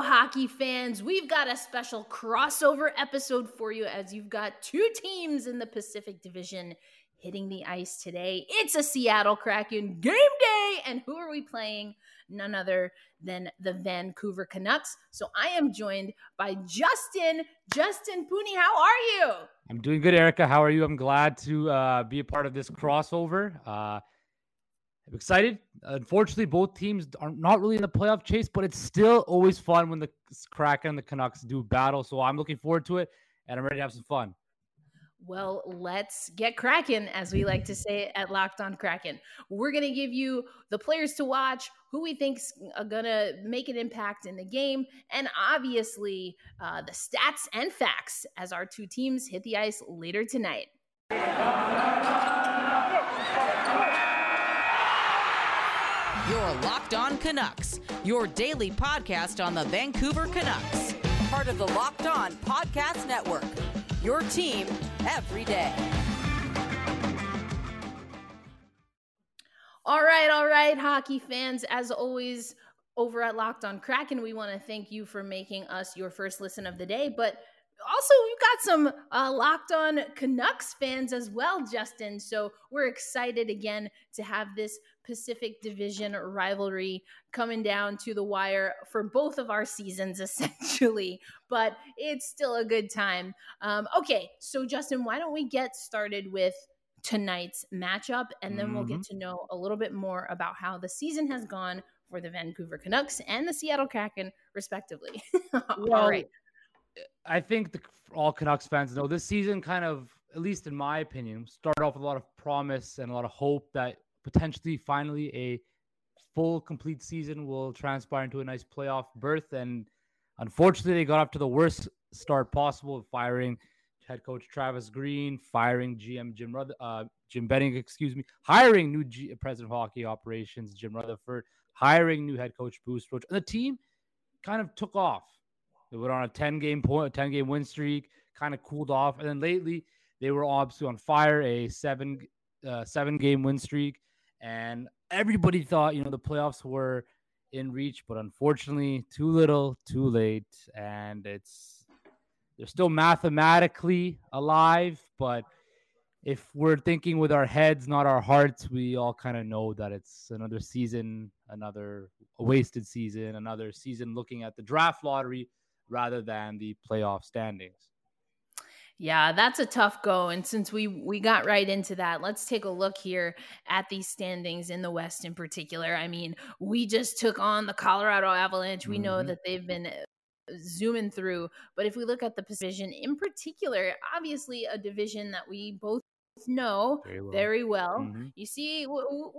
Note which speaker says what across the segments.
Speaker 1: hockey fans. We've got a special crossover episode for you as you've got two teams in the Pacific Division hitting the ice today. It's a Seattle Kraken game day. And who are we playing? None other than the Vancouver Canucks. So I am joined by Justin. Justin Pooney, how are you?
Speaker 2: I'm doing good, Erica. How are you? I'm glad to uh, be a part of this crossover. Uh, I'm excited. Unfortunately, both teams are not really in the playoff chase, but it's still always fun when the Kraken and the Canucks do battle. So I'm looking forward to it, and I'm ready to have some fun.
Speaker 1: Well, let's get cracking, as we like to say at Locked On Kraken. We're going to give you the players to watch, who we think's going to make an impact in the game, and obviously uh, the stats and facts as our two teams hit the ice later tonight.
Speaker 3: Your Locked On Canucks, your daily podcast on the Vancouver Canucks, part of the Locked On Podcast Network. Your team every day.
Speaker 1: All right, all right, hockey fans. As always, over at Locked On Kraken, we want to thank you for making us your first listen of the day. But also, we've got some uh, Locked On Canucks fans as well, Justin. So we're excited again to have this Pacific Division rivalry coming down to the wire for both of our seasons, essentially. But it's still a good time. Um, okay, so Justin, why don't we get started with tonight's matchup, and then mm-hmm. we'll get mm-hmm. to know a little bit more about how the season has gone for the Vancouver Canucks and the Seattle Kraken, respectively.
Speaker 2: well, all right. I think the, all Canucks fans know this season kind of, at least in my opinion, started off with a lot of promise and a lot of hope that potentially finally a full complete season will transpire into a nice playoff berth. And unfortunately, they got off to the worst start possible, firing head coach Travis Green, firing GM Jim Ruther, uh, Jim Benning, excuse me, hiring new G- president of hockey operations Jim Rutherford, hiring new head coach Bruce Boudreau, and the team kind of took off. They went on a ten game point, a ten game win streak, kind of cooled off, and then lately they were obviously on fire, a seven uh, seven game win streak. And everybody thought you know the playoffs were in reach, but unfortunately, too little, too late, and it's they're still mathematically alive, but if we're thinking with our heads, not our hearts, we all kind of know that it's another season, another wasted season, another season looking at the draft lottery rather than the playoff standings.
Speaker 1: Yeah, that's a tough go. And since we we got right into that, let's take a look here at these standings in the West in particular. I mean, we just took on the Colorado Avalanche. We mm-hmm. know that they've been uh, zooming through, but if we look at the division in particular, obviously a division that we both know very well. Very well. Mm-hmm. You see, w- w-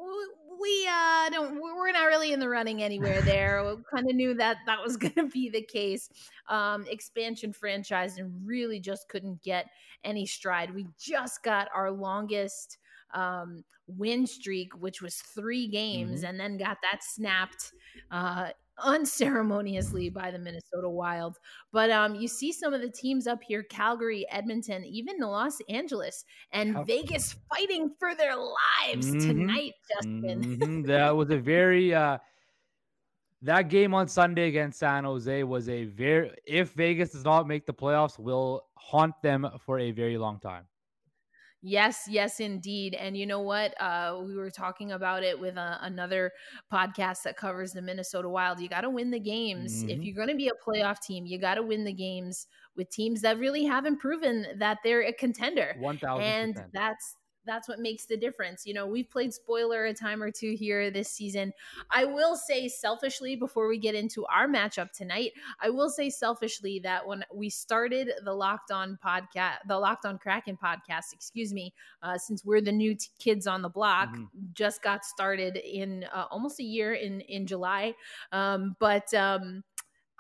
Speaker 1: we uh don't we're not really in the running anywhere there. we kind of knew that that was going to be the case. Um expansion franchise and really just couldn't get any stride. We just got our longest um win streak which was 3 games mm-hmm. and then got that snapped uh unceremoniously by the Minnesota Wild. But um, you see some of the teams up here Calgary, Edmonton, even Los Angeles, and Vegas fighting for their lives mm-hmm. tonight, Justin.
Speaker 2: Mm-hmm. that was a very. Uh, that game on Sunday against San Jose was a very. If Vegas does not make the playoffs, will haunt them for a very long time.
Speaker 1: Yes, yes, indeed. And you know what? Uh, we were talking about it with a, uh, another podcast that covers the Minnesota Wild. You got to win the games. Mm-hmm. If you're going to be a playoff team, you got to win the games with teams that really haven't proven that they're a contender.
Speaker 2: 1000
Speaker 1: And that's that's what makes the difference. You know, we've played spoiler a time or two here this season. I will say selfishly before we get into our matchup tonight, I will say selfishly that when we started the Locked On podcast, the Locked On Kraken podcast, excuse me, uh, since we're the new t- kids on the block, mm-hmm. just got started in uh, almost a year in in July. Um, but um,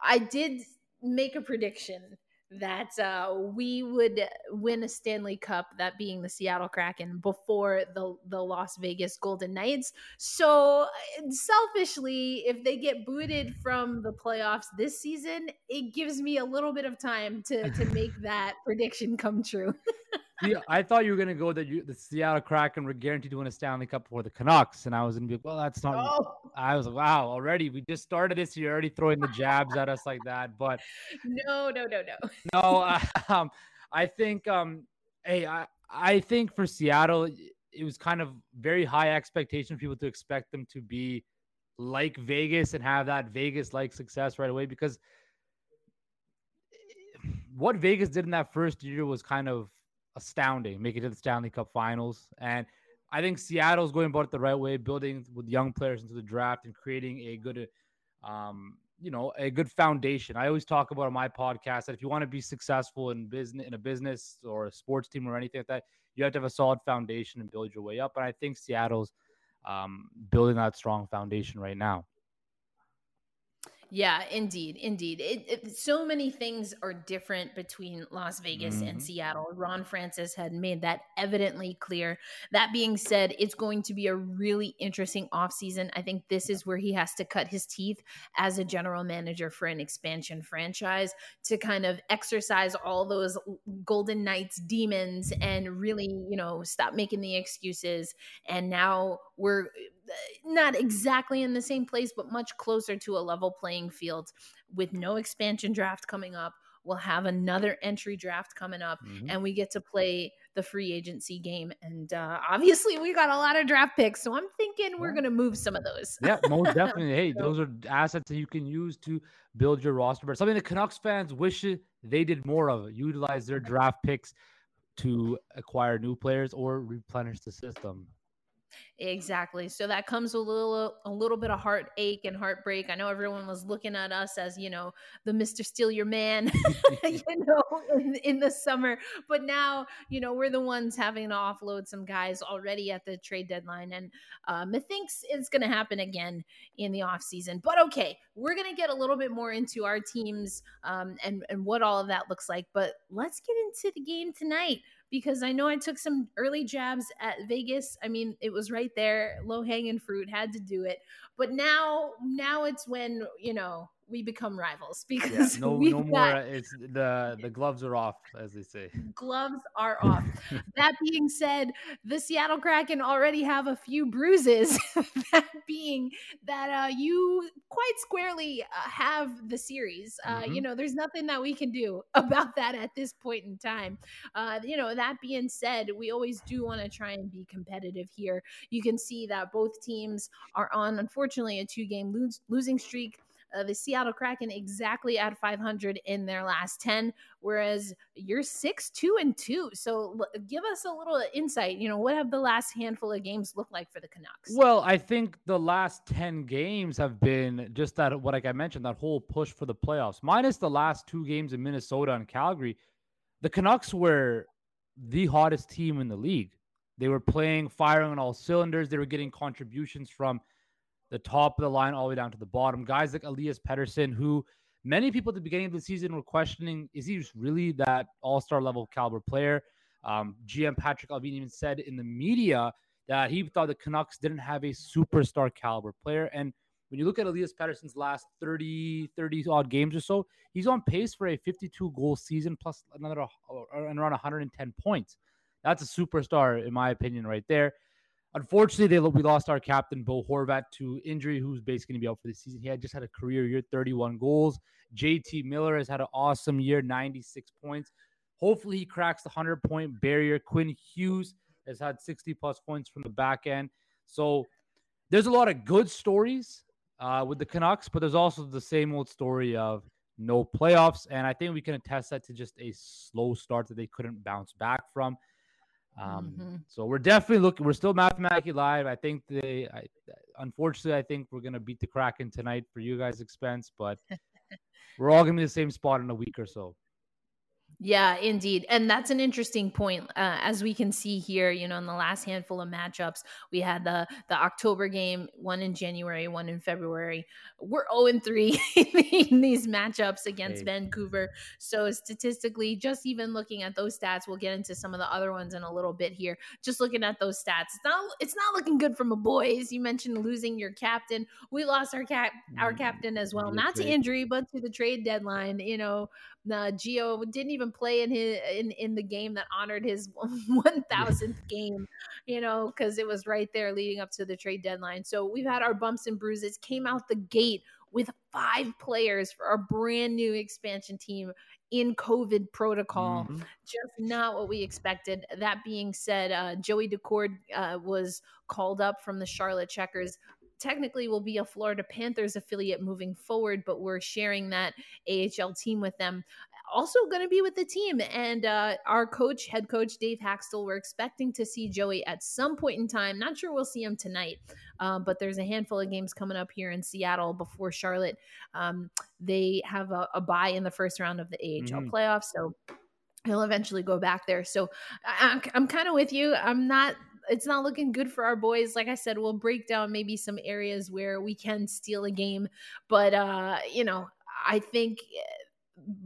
Speaker 1: I did make a prediction that uh, we would win a Stanley Cup, that being the Seattle Kraken, before the the Las Vegas Golden Knights. So uh, selfishly, if they get booted from the playoffs this season, it gives me a little bit of time to to make that prediction come true.
Speaker 2: yeah, I thought you were gonna go that you, the Seattle Kraken were guaranteed to win a Stanley Cup before the Canucks, and I was gonna be like, well, that's not. Oh. I was like, wow, already we just started this. You're already throwing the jabs at us like that. But
Speaker 1: no, no, no, no.
Speaker 2: no, um, I think, um, hey, I, I think for Seattle, it was kind of very high expectation for people to expect them to be like Vegas and have that Vegas like success right away because what Vegas did in that first year was kind of astounding, making it to the Stanley Cup finals. And I think Seattle's going about it the right way, building with young players into the draft and creating a good, um, you know, a good foundation. I always talk about on my podcast that if you want to be successful in business, in a business or a sports team or anything like that, you have to have a solid foundation and build your way up. And I think Seattle's um, building that strong foundation right now.
Speaker 1: Yeah, indeed, indeed. It, it, so many things are different between Las Vegas mm-hmm. and Seattle. Ron Francis had made that evidently clear. That being said, it's going to be a really interesting offseason. I think this is where he has to cut his teeth as a general manager for an expansion franchise to kind of exercise all those Golden Knights demons and really, you know, stop making the excuses. And now we're not exactly in the same place, but much closer to a level playing field with no expansion draft coming up. We'll have another entry draft coming up, mm-hmm. and we get to play the free agency game. And uh, obviously, we got a lot of draft picks, so I'm thinking we're going to move some of those.
Speaker 2: yeah, most definitely. Hey, those are assets that you can use to build your roster. But something the Canucks fans wish they did more of, utilize their draft picks to acquire new players or replenish the system.
Speaker 1: Exactly. So that comes with a little a little bit of heartache and heartbreak. I know everyone was looking at us as, you know, the Mr. Steal Your Man, you know, in, in, the summer. But now, you know, we're the ones having to offload some guys already at the trade deadline. And um, thinks it's going to happen again in the off season. But okay, we're going to get a little bit more into our teams um, and, and what all of that looks like. But let's get into the game tonight because I know I took some early jabs at Vegas. I mean, it was right there, low hanging fruit, had to do it. But now, now it's when you know we become rivals because
Speaker 2: yeah, no, no more. It's the the gloves are off, as they say.
Speaker 1: Gloves are off. that being said, the Seattle Kraken already have a few bruises. that being that uh, you quite squarely uh, have the series. Uh, mm-hmm. You know, there's nothing that we can do about that at this point in time. Uh, you know, that being said, we always do want to try and be competitive here. You can see that both teams are on, unfortunately, a two game lo- losing streak uh, the Seattle Kraken exactly at 500 in their last 10, whereas you're six, two, and two. So l- give us a little insight. You know, what have the last handful of games looked like for the Canucks?
Speaker 2: Well, I think the last 10 games have been just that, what like I mentioned, that whole push for the playoffs, minus the last two games in Minnesota and Calgary. The Canucks were the hottest team in the league. They were playing, firing on all cylinders. They were getting contributions from the top of the line all the way down to the bottom. Guys like Elias Pettersson, who many people at the beginning of the season were questioning, is he really that all star level caliber player? Um, GM Patrik Allvin even said in the media that he thought the Canucks didn't have a superstar caliber player. And when you look at Elias Pettersson's last 30, 30 odd games or so, he's on pace for a 52 goal season plus another uh, around 110 points. That's a superstar, in my opinion, right there. Unfortunately, they we lost our captain Bo Horvat to injury, who's basically going to be out for the season. He had just had a career year, 31 goals. JT Miller has had an awesome year, 96 points. Hopefully, he cracks the 100 point barrier. Quinn Hughes has had 60 plus points from the back end. So there's a lot of good stories uh, with the Canucks, but there's also the same old story of no playoffs. And I think we can attest that to just a slow start that they couldn't bounce back from. Um, mm-hmm. So we're definitely looking. We're still mathematically live. I think they. I, unfortunately, I think we're gonna beat the Kraken tonight for you guys' expense, but we're all gonna be the same spot in a week or so.
Speaker 1: Yeah, indeed. And that's an interesting point. Uh, as we can see here, you know, in the last handful of matchups, we had the the October game, one in January, one in February. We're 0 and 3 in these matchups against hey. Vancouver. So statistically, just even looking at those stats, we'll get into some of the other ones in a little bit here. Just looking at those stats, it's not it's not looking good from a boys. You mentioned losing your captain. We lost our cap our mm, captain as well, not to injury, but to the trade deadline. You know, uh, Geo didn't even play in his in in the game that honored his 1000th game, you know, cuz it was right there leading up to the trade deadline. So we've had our bumps and bruises. Came out the gate with five players for our brand new expansion team in COVID protocol. Mm-hmm. Just not what we expected. That being said, uh, Joey Daccord uh, was called up from the Charlotte Checkers technically will be a Florida Panthers affiliate moving forward, but we're sharing that AHL team with them. Also, going to be with the team. And uh, our coach, head coach Dave Hakstol, we're expecting to see Joey at some point in time. Not sure we'll see him tonight, um, but there's a handful of games coming up here in Seattle before Charlotte. Um, they have a, a bye in the first round of the AHL mm-hmm. playoffs. So he'll eventually go back there. So I, I'm kind of with you. I'm not it's not looking good for our boys. Like I said, we'll break down maybe some areas where we can steal a game, but uh, you know, I think eh,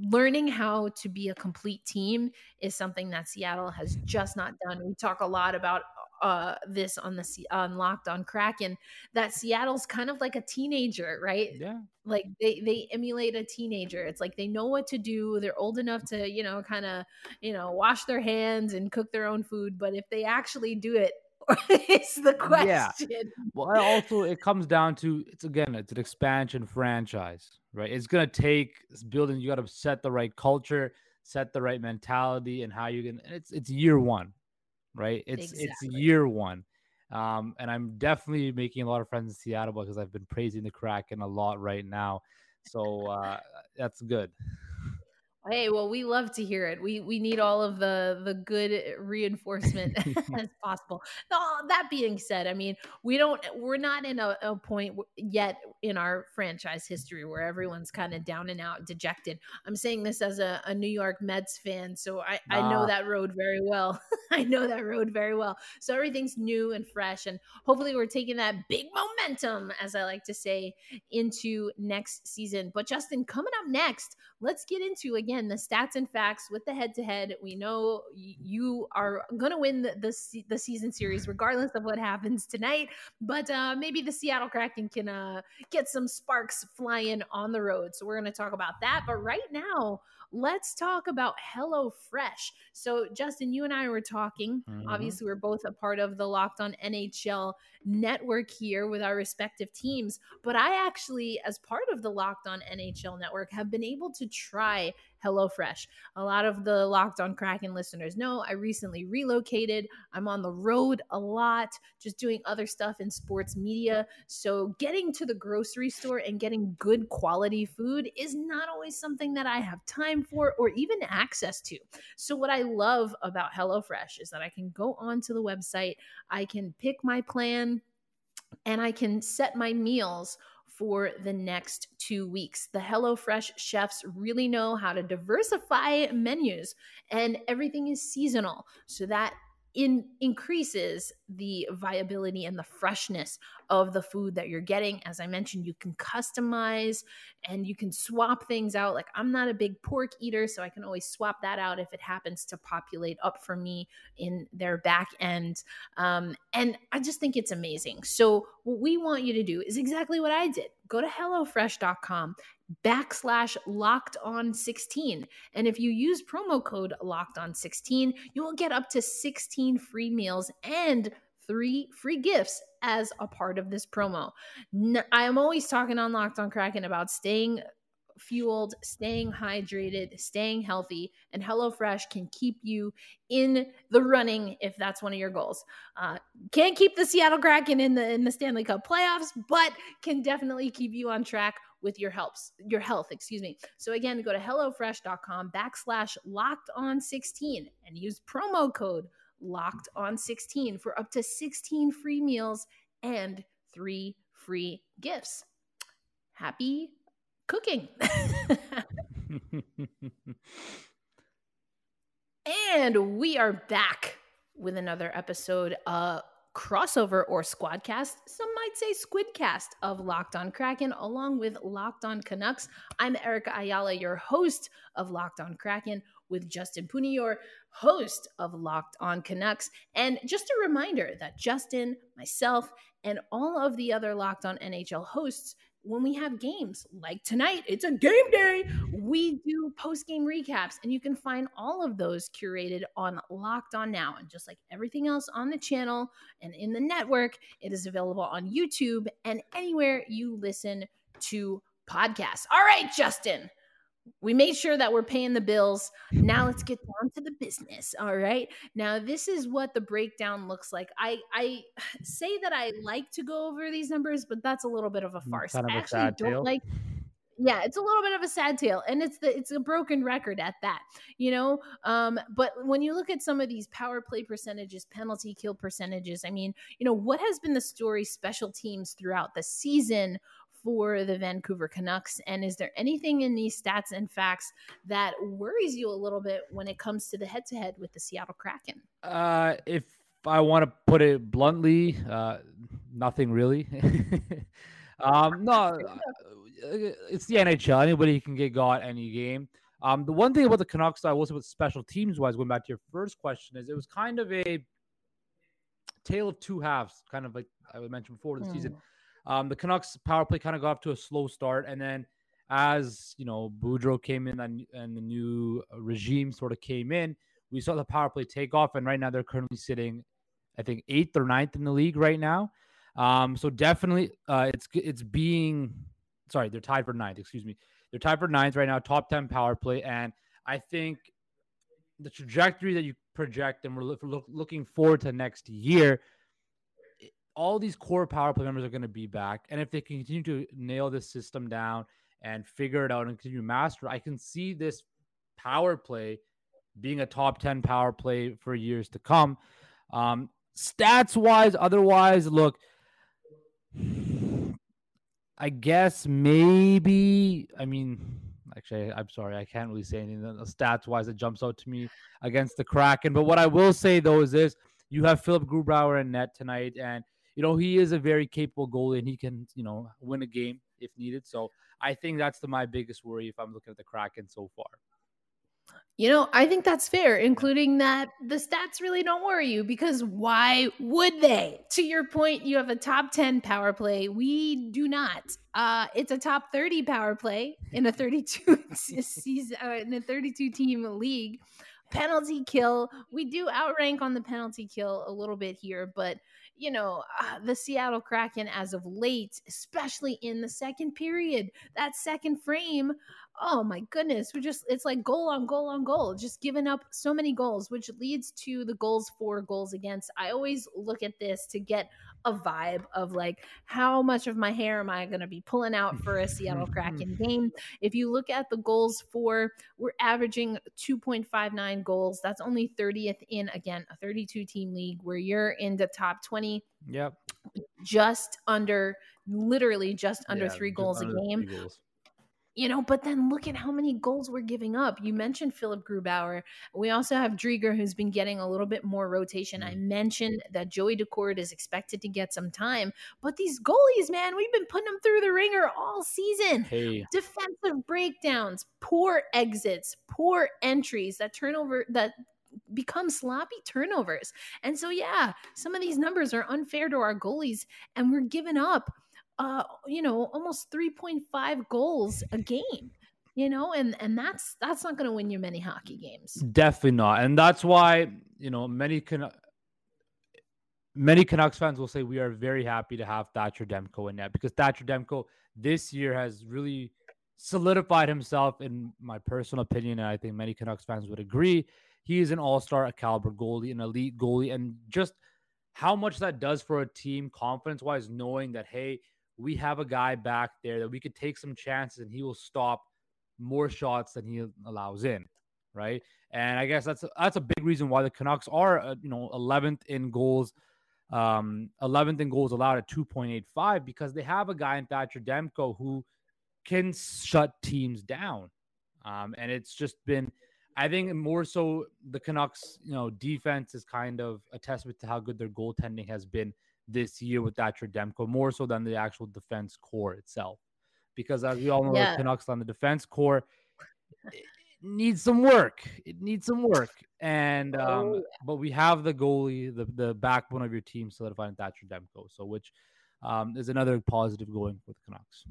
Speaker 1: learning how to be a complete team is something that Seattle has just not done. We talk a lot about uh, this on the on Locked on Kraken that Seattle's kind of like a teenager, right?
Speaker 2: Yeah.
Speaker 1: Like they they emulate a teenager. It's like they know what to do. They're old enough to you know kind of you know wash their hands and cook their own food, but if they actually do it. it. is the question. Yeah.
Speaker 2: Well, also it comes down to it's again it's an expansion franchise, right? It's gonna take building. You got to set the right culture, set the right mentality, and how you can. It's it's year one, right? It's exactly. it's year one. Um, and I'm definitely making a lot of friends in Seattle because I've been praising the Kraken a lot right now. So uh, that's good.
Speaker 1: Hey, well, we love to hear it. We we need all of the the good reinforcement as possible. No, that being said, I mean, we don't we're not in a, a point yet in our franchise history where everyone's kind of down and out, dejected. I'm saying this as a, a New York Mets fan, so I I know ah. that road very well. I know that road very well. So everything's new and fresh, and hopefully we're taking that big momentum, as I like to say, into next season. But Justin, coming up next, let's get into again again, the stats and facts with the head to head. We know you are going to win the, the, the season series regardless of what happens tonight. But uh, maybe the Seattle Kraken can uh, get some sparks flying on the road. So we're going to talk about that. But right now, let's talk about HelloFresh. So, Justin, you and I were talking. Mm-hmm. Obviously, we're both a part of the Locked On NHL network here with our respective teams. But I actually, as part of the Locked On NHL network, have been able to try HelloFresh. A lot of the Locked On Kraken listeners know I recently relocated. I'm on the road a lot, just doing other stuff in sports media. So, getting to the grocery store and getting good quality food is not always something that I have time for or even access to. So, what I love about HelloFresh is that I can go onto the website, I can pick my plan, and I can set my meals for the next two weeks. The HelloFresh chefs really know how to diversify menus, and everything is seasonal. So that in increases the viability and the freshness of the food that you're getting. As i mentioned you can customize and you can swap things out. Like i'm not a big pork eater so i can always swap that out if it happens to populate up for me in their back end. Um, and i just think it's amazing. So what we want you to do is exactly what i did. Go to hellofresh.com backslash locked on 16. And if you use promo code locked on 16, you will get up to 16 free meals and three free gifts as a part of this promo. I am always talking on Locked on Kraken about staying fueled, staying hydrated, staying healthy, and HelloFresh can keep you in the running if that's one of your goals. Uh, can't keep the Seattle Kraken in the in the Stanley Cup playoffs, but can definitely keep you on track with your helps your health excuse me. So again go to hellofresh.com backslash locked on 16 and use promo code locked on 16 for up to 16 free meals and three free gifts. Happy cooking. And we are back with another episode uh crossover or squadcast, some might say squidcast of Locked on Kraken, along with Locked on Canucks. I'm Erica Ayala, your host of Locked on Kraken, with Justin Pooney, your host of Locked on Canucks. And just a reminder that Justin, myself, and all of the other Locked on NHL hosts when we have games like tonight, it's a game day. We do post game recaps, and you can find all of those curated on Locked On Now. And just like everything else on the channel and in the network, it is available on YouTube and anywhere you listen to podcasts. All right, Justin we made sure that we're paying the bills. Now let's get down to the business. All right. Now this is what the breakdown looks like. I I say that I like to go over these numbers, but that's a little bit of a mm, farce. Kind of I actually don't tale. like yeah it's a little bit of a sad tale and it's the it's a broken record at that you know um but when you look at some of these power play percentages penalty kill percentages i mean you know what has been the story special teams throughout the season for the Vancouver Canucks? And is there anything in these stats and facts that worries you a little bit when it comes to the head to head with the Seattle Kraken?
Speaker 2: Uh, if I want to put it bluntly, uh, nothing really. um, no, uh, it's the NHL. Anybody can get got any game. Um, the one thing about the Canucks, I will say with special teams wise, going back to your first question, is it was kind of a tale of two halves, kind of like I mentioned before the mm. season. Um, the Canucks power play kind of got off to a slow start, and then as you know, Boudreau came in and, and the new regime sort of came in, we saw the power play take off, and right now they're currently sitting, I think, eighth or ninth in the league right now. Um, so definitely, uh, it's it's being sorry, they're tied for ninth. Excuse me, they're tied for ninth right now, top ten power play, and I think the trajectory that you project, and we're look, looking forward to next year all these core power play members are going to be back. And if they continue to nail this system down and figure it out and continue to master, I can see this power play being a top 10 power play for years to come. Um, stats wise, otherwise, look, I guess maybe, I mean, actually, I'm sorry, I can't really say anything stats wise that jumps out to me against the Kraken. But what I will say though is this you have Philipp Grubauer in net tonight, and you know, he is a very capable goalie and he can, you know, win a game if needed. So I think that's the, my biggest worry if I'm looking at the Kraken so far.
Speaker 1: You know, I think that's fair, including that the stats really don't worry you because why would they? To your point, you have a top 10 power play. We do not. Uh, it's a top 30 power play in a 32 season uh, in a 32 team league. Penalty kill, we do outrank on the penalty kill a little bit here, but you know, uh, the Seattle Kraken as of late, especially in the second period, that second frame. Oh my goodness, we're just, it's like goal on goal on goal, just giving up so many goals, which leads to the goals for, goals against. I always look at this to get a vibe of like how much of my hair am I going to be pulling out for a Seattle Kraken game. If you look at the goals for, we're averaging 2.59 goals. That's only 30th in again a 32 team league where you're in the top 20.
Speaker 2: Yep.
Speaker 1: Just under, literally just under yeah, three goals a game. Goals you know, but then look at how many goals we're giving up. You mentioned Philipp Grubauer. We also have Driedger, who's been getting a little bit more rotation. I mm. mentioned that Joey Daccord is expected to get some time, but these goalies, man, we've been putting them through the ringer all season.
Speaker 2: Hey.
Speaker 1: Defensive breakdowns, poor exits, poor entries, that turnover that become sloppy turnovers. And so, yeah, some of these numbers are unfair to our goalies, and we're giving up uh, you know, almost 3.5 goals a game you know and and that's that's not going to win you many hockey games.
Speaker 2: Definitely not and that's why you know many can many Canucks fans will say we are very happy to have Thatcher Demko in net because Thatcher Demko this year has really solidified himself in my personal opinion and I think many Canucks fans would agree. He is an all-star a caliber goalie an elite goalie and just how much that does for a team confidence wise knowing that hey we have a guy back there that we could take some chances and he will stop more shots than he allows in, right? And I guess that's a, that's a big reason why the Canucks are uh, you know 11th in goals, um, 11th in goals allowed at 2.85 because they have a guy in Thatcher Demko who can shut teams down, um, and it's just been. I think more so the Canucks, you know, defense is kind of a testament to how good their goaltending has been this year with Thatcher Demko, more so than the actual defense core itself. Because as we all know, yeah. the Canucks on the defense core needs some work. It needs some work. And um, oh. but we have the goalie, the, the backbone of your team solidified in Thatcher Demko. So which um, is another positive going for the Canucks.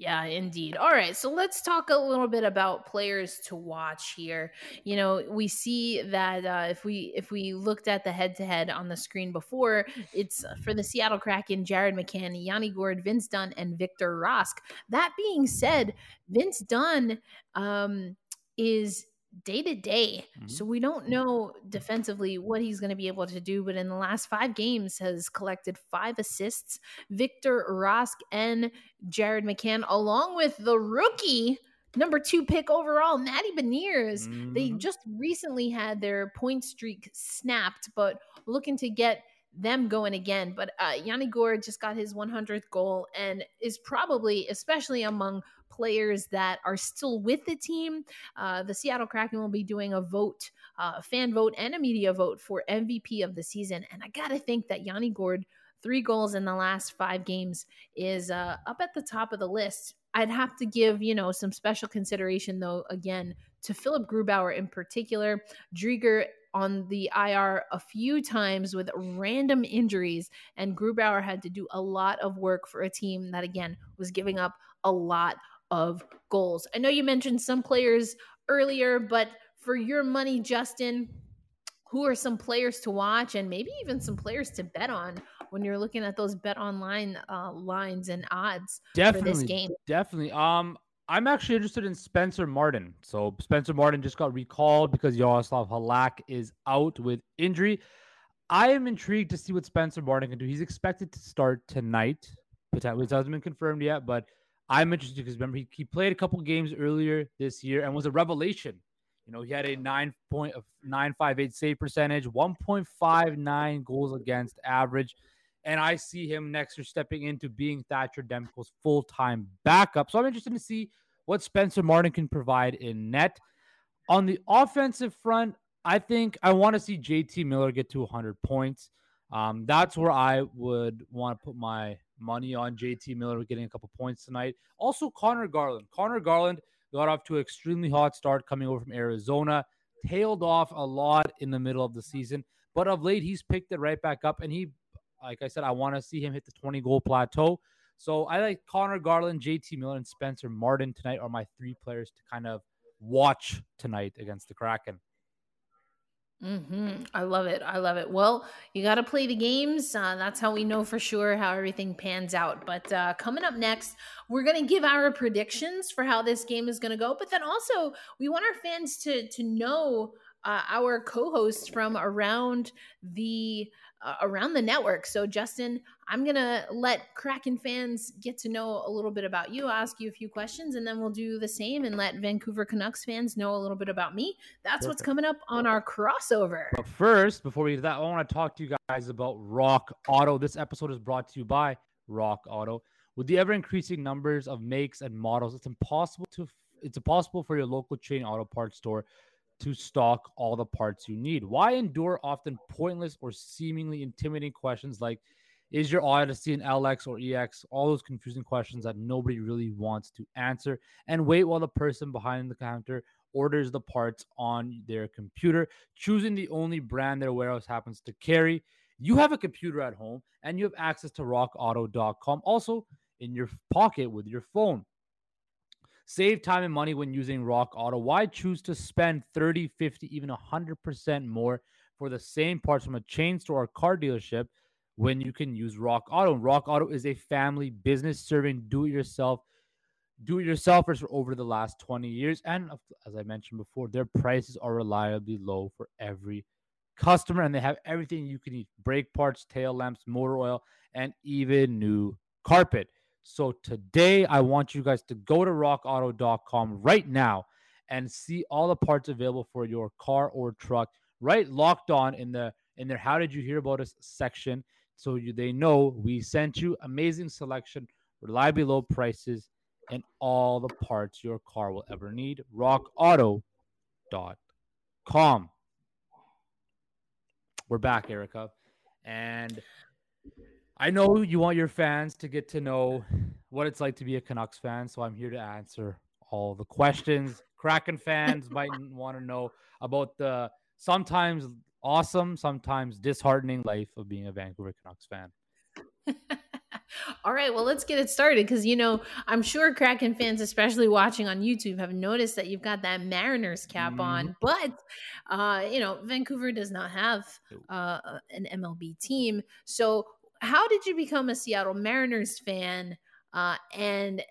Speaker 1: Yeah, indeed. All right, so let's talk a little bit about players to watch here. You know, we see that uh, if we if we looked at the head to head on the screen before, it's for the Seattle Kraken, Jared McCann, Yanni Gourde, Vince Dunn, and Victor Rask. That being said, Vince Dunn um, is day to day. So we don't know defensively what he's going to be able to do. But in the last five games, has collected five assists. Victor Rask and Jared McCann, along with the rookie number two pick overall, Matty Beniers. They
Speaker 2: Mhm.
Speaker 1: just recently had their point streak snapped, but looking to get them going again. But uh, Yanni Gourde just got his 100th goal and is probably, especially among players that are still with the team, uh, the Seattle Kraken will be doing a vote, uh, fan vote, and a media vote for MVP of the season. And I got to think that Yanni Gourde, three goals in the last five games, is uh, up at the top of the list. I'd have to give, you know, some special consideration, though, again, to Philipp Grubauer in particular. Driedger on the IR a few times with random injuries, and Grubauer had to do a lot of work for a team that, again, was giving up a lot of goals. I know you mentioned some players earlier, but for your money, Justin, who are some players to watch and maybe even some players to bet on when you're looking at those bet online uh, lines and odds for this game?
Speaker 2: definitely. Um, I'm actually interested in Spencer Martin. So Spencer Martin just got recalled because Jaroslav Halak is out with injury. I am intrigued to see what Spencer Martin can do. He's expected to start tonight. Potentially, it hasn't been confirmed yet, but I'm interested because remember he, he played a couple games earlier this year and was a revelation. You know, he had a nine point of nine five eight save percentage, 1.59 goals against average. And I see him next year stepping into being Thatcher Demko's full time backup. So I'm interested to see what Spencer Martin can provide in net. On the offensive front, I think I want to see JT Miller get to 100 points. Um, that's where I would want to put my money on JT Miller getting a couple points tonight. Also, Conor Garland. Conor Garland got off to an extremely hot start coming over from Arizona, tailed off a lot in the middle of the season, but of late he's picked it right back up. And he, like I said, I want to see him hit the 20 goal plateau. So I like Conor Garland, JT Miller, and Spencer Martin tonight are my three players to kind of watch tonight against the Kraken.
Speaker 1: hmm I love it. I love it. Well, you got to play the games. Uh, that's how we know for sure how everything pans out. But uh, coming up next, we're going to give our predictions for how this game is going to go. But then also, we want our fans to to know uh, our co-hosts from around the uh, around the network. So, Justin, I'm gonna let Kraken fans get to know a little bit about you. ask you a few questions, and then we'll do the same and let Vancouver Canucks fans know a little bit about me. That's what's coming up on our crossover.
Speaker 2: But first, before we do that, I want to talk to you guys about Rock Auto. This episode is brought to you by Rock Auto. With the ever increasing numbers of makes and models, it's impossible to it's impossible for your local chain auto parts store to stock all the parts you need. Why endure often pointless or seemingly intimidating questions like is your Odyssey an LX or EX? All those confusing questions that nobody really wants to answer and wait while the person behind the counter orders the parts on their computer, choosing the only brand their warehouse happens to carry. You have a computer at home and you have access to rockauto.com also in your pocket with your phone. Save time and money when using Rock Auto. Why choose to spend 30, 50, even 100% more for the same parts from a chain store or car dealership when you can use Rock Auto? Rock Auto is a family business serving do it yourself do it yourselfers for over the last 20 years. And as I mentioned before, their prices are reliably low for every customer, and they have everything you can need brake parts, tail lamps, motor oil, and even new carpet. So today, I want you guys to go to rockauto.com right now and see all the parts available for your car or truck right locked on in the in their how did you hear about us section so you, they know we sent you amazing selection reliably low prices and all the parts your car will ever need. RockAuto.com. We're back, Erica. And I know you want your fans to get to know what it's like to be a Canucks fan. So I'm here to answer all the questions. Kraken fans might want to know about the sometimes awesome, sometimes disheartening life of being a Vancouver Canucks fan.
Speaker 1: All right, well, let's get it started because, you know, I'm sure Kraken fans, especially watching on YouTube, have noticed that you've got that Mariners cap mm-hmm. on. But, uh, you know, Vancouver does not have uh, an MLB team. So, how did you become a Seattle Mariners fan uh, and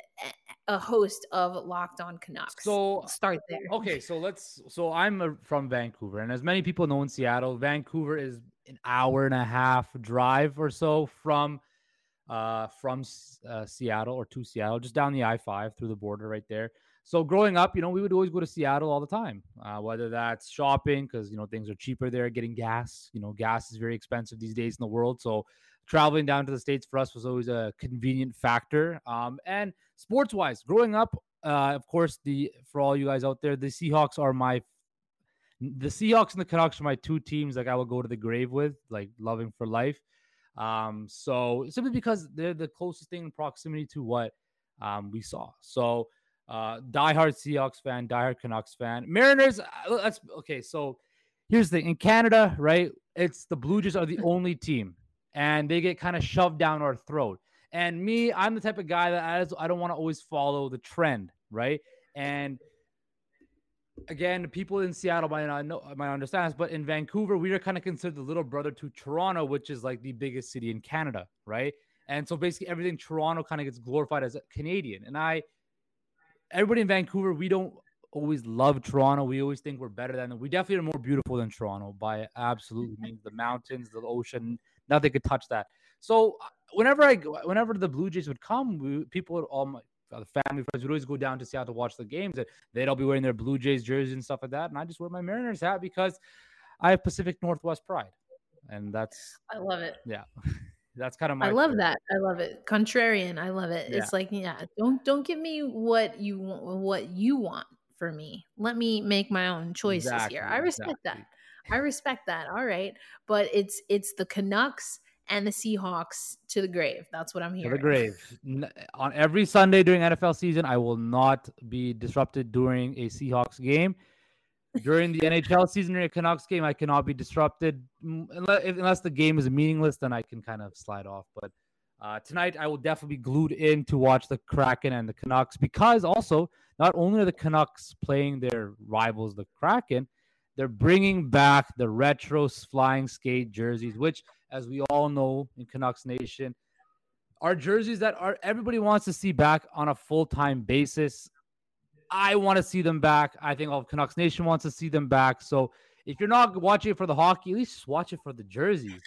Speaker 1: a host of Locked On Canucks?
Speaker 2: So,
Speaker 1: start there.
Speaker 2: Okay, so let's. So, I'm from Vancouver, and as many people know in Seattle, Vancouver is an hour and a half drive or so from uh, from uh, Seattle or to Seattle, just down the I 5 through the border right there. So growing up, you know, we would always go to Seattle all the time, uh, whether that's shopping because, you know, things are cheaper there, getting gas. You know, gas is very expensive these days in the world. So traveling down to the States for us was always a convenient factor. Um, and sports wise, growing up, uh, of course, the for all you guys out there, the Seahawks are my the Seahawks and the Canucks are my two teams like I will go to the grave with, like loving for life. Um, so simply because they're the closest thing in proximity to what um, we saw. So uh, diehard Seahawks fan, diehard Canucks fan, Mariners. Uh, that's okay. So here's the thing in Canada, right? It's the Blue Jays are the only team, and they get kind of shoved down our throat. And me, I'm the type of guy that I, I don't want to always follow the trend, right? And again, people in Seattle might not know, might understand this, but in Vancouver, we are kind of considered the little brother to Toronto, which is like the biggest city in Canada, right? And so basically, everything Toronto kind of gets glorified as a Canadian. And I, everybody in Vancouver, we don't always love Toronto. We always think we're better than them. We definitely are more beautiful than Toronto by absolutely mm-hmm. means. The mountains, the ocean, nothing could touch that. So uh, whenever I, whenever the Blue Jays would come, we, people would all my uh, the family friends would always go down to Seattle to watch the games. And they'd all be wearing their Blue Jays jerseys and stuff like that. And I just wear my Mariners hat because I have Pacific Northwest pride, and that's
Speaker 1: I love it.
Speaker 2: Yeah. That's kind of my.
Speaker 1: I love that. I love it. Contrarian. I love it. Yeah. It's like, yeah, don't don't give me what you want what you want for me. Let me make my own choices exactly, here. I respect exactly. that. I respect that. All right, but it's it's the Canucks and the Seahawks to the grave. That's what I'm hearing.
Speaker 2: To the grave. On every Sunday during NFL season, I will not be disrupted during a Seahawks game. During the NHL season, during a Canucks game, I cannot be disrupted unless, unless the game is meaningless. Then I can kind of slide off. But uh, tonight, I will definitely be glued in to watch the Kraken and the Canucks because also not only are the Canucks playing their rivals, the Kraken, they're bringing back the retro flying skate jerseys, which, as we all know in Canucks Nation, are jerseys that are everybody wants to see back on a full time basis. I want to see them back. I think all of Canucks Nation wants to see them back. So if you're not watching it for the hockey, at least watch it for the jerseys.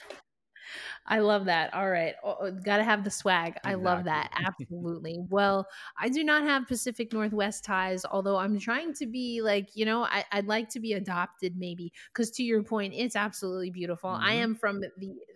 Speaker 1: I love that. All right. Oh, Got to have the swag. Exactly. I love that. Absolutely. well, I do not have Pacific Northwest ties, although I'm trying to be like, you know, I, would like to be adopted maybe. Because to your point, it's absolutely beautiful. Mm-hmm. I am from the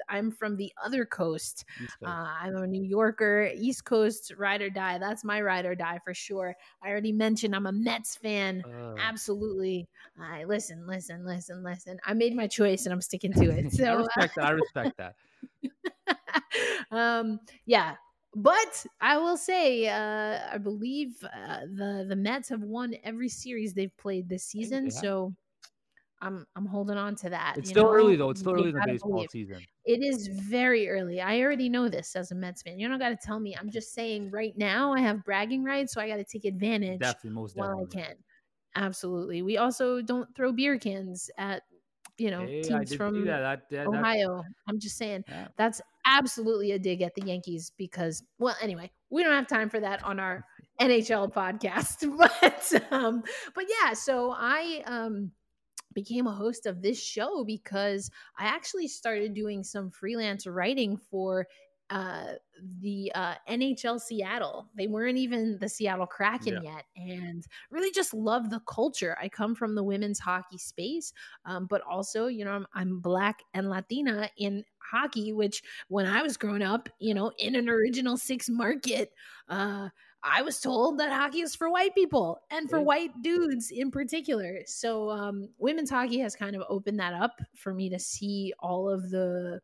Speaker 1: I'm from the other coast. Uh, I'm a New Yorker, East Coast ride or die. That's my ride or die for sure. I already mentioned I'm a Mets fan. Uh. Absolutely. I listen, listen, listen, listen. I made my choice and I'm sticking to it. So
Speaker 2: I respect that. I respect that.
Speaker 1: um, yeah, but I will say, uh, I believe uh, the the Mets have won every series they've played this season. Yeah. So I'm I'm holding on to that.
Speaker 2: It's still know? early though. It's still early in the baseball believe. season.
Speaker 1: It is very early. I already know this as a Mets fan. You don't got to tell me. I'm just saying right now I have bragging rights, so I got to take advantage
Speaker 2: definitely, most
Speaker 1: while I can. Absolutely. We also don't throw beer cans at you know hey, teams from that. That, that, Ohio. I'm just saying yeah. that's absolutely a dig at the Yankees because well anyway we don't have time for that on our NHL podcast but um but yeah so I um became a host of this show because I actually started doing some freelance writing for uh, the uh, NHL Seattle. They weren't even the Seattle Kraken yeah. yet, and really just love the culture. I come from the women's hockey space, um, but also, you know, I'm, I'm black and Latina in hockey, which when I was growing up, you know, in an original six market, uh, I was told that hockey is for white people and for white dudes in particular. So, um, women's hockey has kind of opened that up for me to see all of the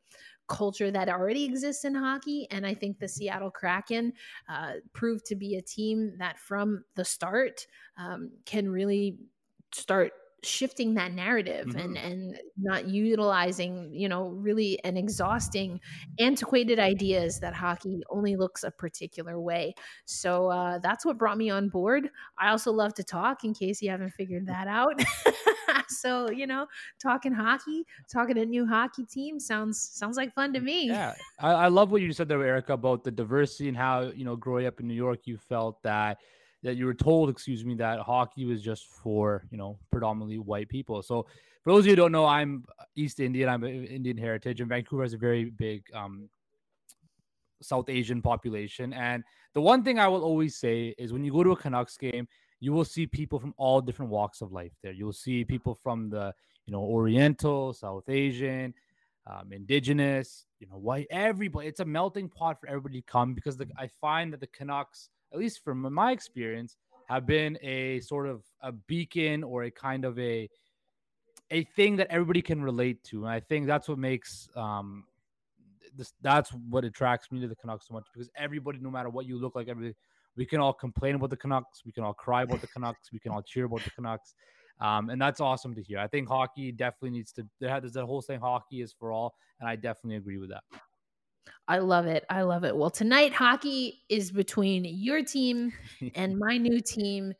Speaker 1: culture that already exists in hockey. And I think the Seattle Kraken uh, proved to be a team that from the start um, can really start shifting that narrative mm-hmm. and and not utilizing you know really an exhausting antiquated ideas that hockey only looks a particular way. So uh, that's what brought me on board. I also love to talk in case you haven't figured that out. So you know talking hockey talking a new hockey team sounds sounds like fun to me.
Speaker 2: yeah. I, I love what you said there erica about the diversity and how you know growing up in new york you felt that that you were told, excuse me, that hockey was just for you know predominantly white people. So for those of you who don't know, I'm East Indian. I'm Indian heritage, and Vancouver has a very big um, South Asian population. And the one thing I will always say is when you go to a Canucks game, you will see people from all different walks of life there. You'll see people from the you know Oriental, South Asian, um, Indigenous, you know, white. Everybody. It's a melting pot for everybody to come because the, I find that the Canucks at least from my experience, have been a sort of a beacon or a kind of a a thing that everybody can relate to. And I think that's what makes um this that's what attracts me to the Canucks so much because everybody, no matter what you look like, everybody we can all complain about the Canucks, we can all cry about the Canucks, we can all cheer about the Canucks. Um, and that's awesome to hear. I think hockey definitely needs to. There's that whole saying, "Hockey is for all," and I definitely agree with that.
Speaker 1: I love it. I love it. Well, tonight hockey is between your team and my new team.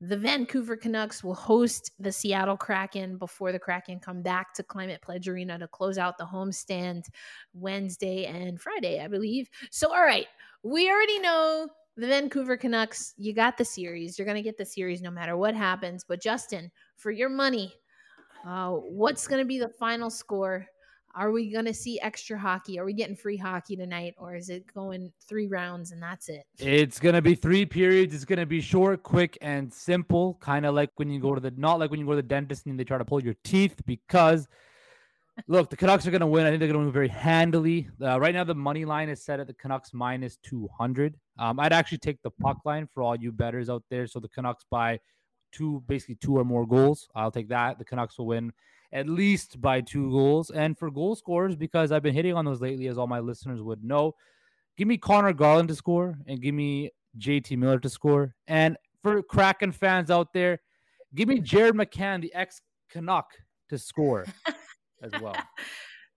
Speaker 1: The Vancouver Canucks will host the Seattle Kraken before the Kraken come back to Climate Pledge Arena to close out the homestand Wednesday and Friday, I believe. So, all right, we already know the Vancouver Canucks, you got the series. You're going to get the series no matter what happens. But, Justin, for your money, uh, what's going to be the final score are we going to see extra hockey? Are we getting free hockey tonight, or is it going three rounds and that's it?
Speaker 2: It's going to be three periods. It's going to be short, quick, and simple. Kind of like when you go to the not like when you go to the dentist and they try to pull your teeth because. Look, the Canucks are going to win. I think they're going to win very handily. Uh, right now, the money line is set at the Canucks minus 200. Um, I'd actually take the puck line for all you bettors out there. So the Canucks by two, basically two or more goals. I'll take that. The Canucks will win at least by two goals. And for goal scorers, because I've been hitting on those lately, as all my listeners would know, give me Conor Garland to score and give me JT Miller to score. And for Kraken fans out there, give me Jared McCann, the ex Canuck, to score as well.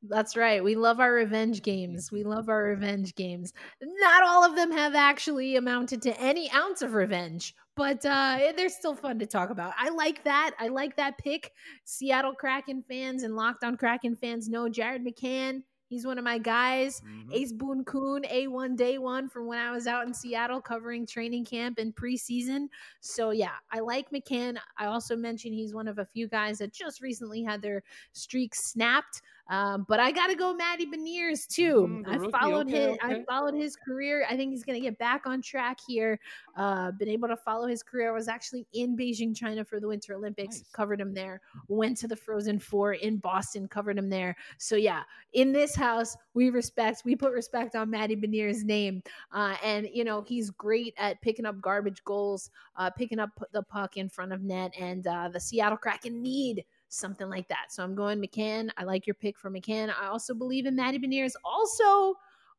Speaker 1: That's right. We love our revenge games. We love our revenge games. Not all of them have actually amounted to any ounce of revenge, but uh, eh, they're still fun to talk about. I like that. I like that pick. Seattle Kraken fans and Locked On Kraken fans know Jared McCann. He's one of my guys. Mm-hmm. Ace Boone Coon, A1 Day One from when I was out in Seattle covering training camp and preseason. So, yeah, I like McCann. I also mentioned he's one of a few guys that just recently had their streak snapped. Um, but I got to go Matty Beniers too. Mm, I followed okay, his. Okay. I followed his career. I think he's going to get back on track here. Uh, been able to follow his career. I was actually in Beijing, China for the Winter Olympics. Nice. Covered him there. Went to the Frozen Four in Boston. Covered him there. So yeah, in this house, we respect. We put respect on Matty Beniers' name. Uh, and you know he's great at picking up garbage goals, uh, picking up the puck in front of net, and uh, the Seattle Kraken need something like that. So I'm going McCann. I like your pick for McCann. I also believe in Matty Beniers. Also,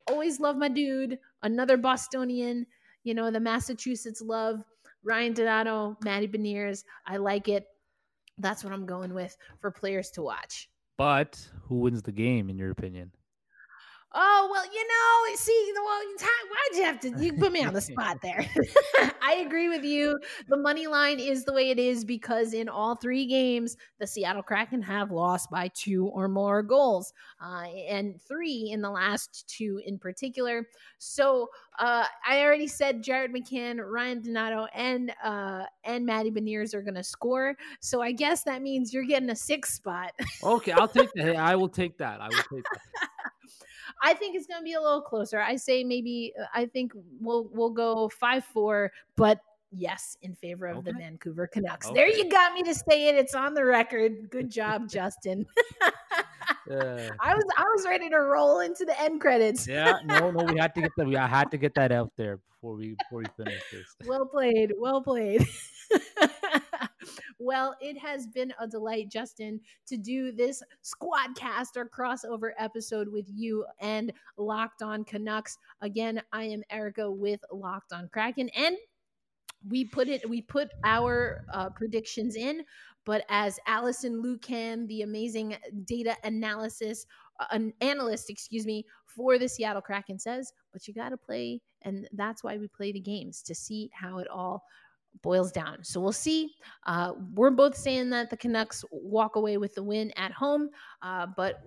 Speaker 1: always love my dude, another Bostonian. You know, the Massachusetts love. Ryan Donato, Matty Beniers. I like it. That's what I'm going with for players to watch.
Speaker 2: But who wins the game, in your opinion?
Speaker 1: Oh well, you know, see, well, why'd you have to? You put me on the spot there. I agree with you. The money line is the way it is because in all three games, the Seattle Kraken have lost by two or more goals, uh, and three in the last two in particular. So uh, I already said Jared McCann, Ryan Donato, and uh, and Matty Beniers are going to score. So I guess that means you're getting a six spot.
Speaker 2: okay, I'll take that. I will take that. I will take that.
Speaker 1: I think it's going to be a little closer. I say maybe uh, I think we'll we'll go five four, but yes, in favor of okay. the Vancouver Canucks. Okay. There you got me to say it. It's on the record. Good job, Justin. I was I was ready to roll into the end credits.
Speaker 2: yeah, no, no, we had to get that. We had to get that out there before we before we finish this.
Speaker 1: Well played. Well played. Well, it has been a delight, Justin, to do this squadcast or crossover episode with you and Locked On Canucks. Again, I am Erica with Locked On Kraken. And we put it we put our uh, predictions in but as Alison Lukan the amazing data analysis uh, an analyst excuse me for the seattle kraken says but you got to play and that's why we play the games to see how it all boils down so we'll see uh, we're both saying that the canucks walk away with the win at home uh, but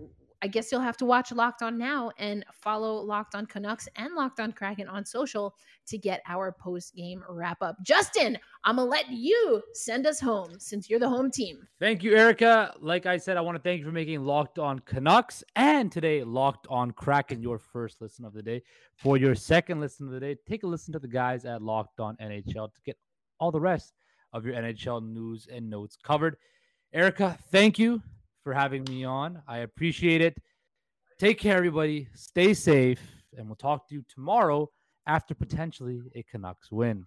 Speaker 1: I guess you'll have to watch Locked On now and follow Locked On Canucks and Locked On Kraken on social to get our post game wrap up. Justin, I'm going to let you send us home since you're the home team.
Speaker 2: Thank you, Erica. Like I said, I want to thank you for making Locked On Canucks and today Locked On Kraken your first listen of the day. For your second listen of the day, take a listen to the guys at Locked On NHL to get all the rest of your NHL news and notes covered. Erica, thank you for having me on. I appreciate it. Take care, everybody. Stay safe, and we'll talk to you tomorrow after potentially a Canucks win.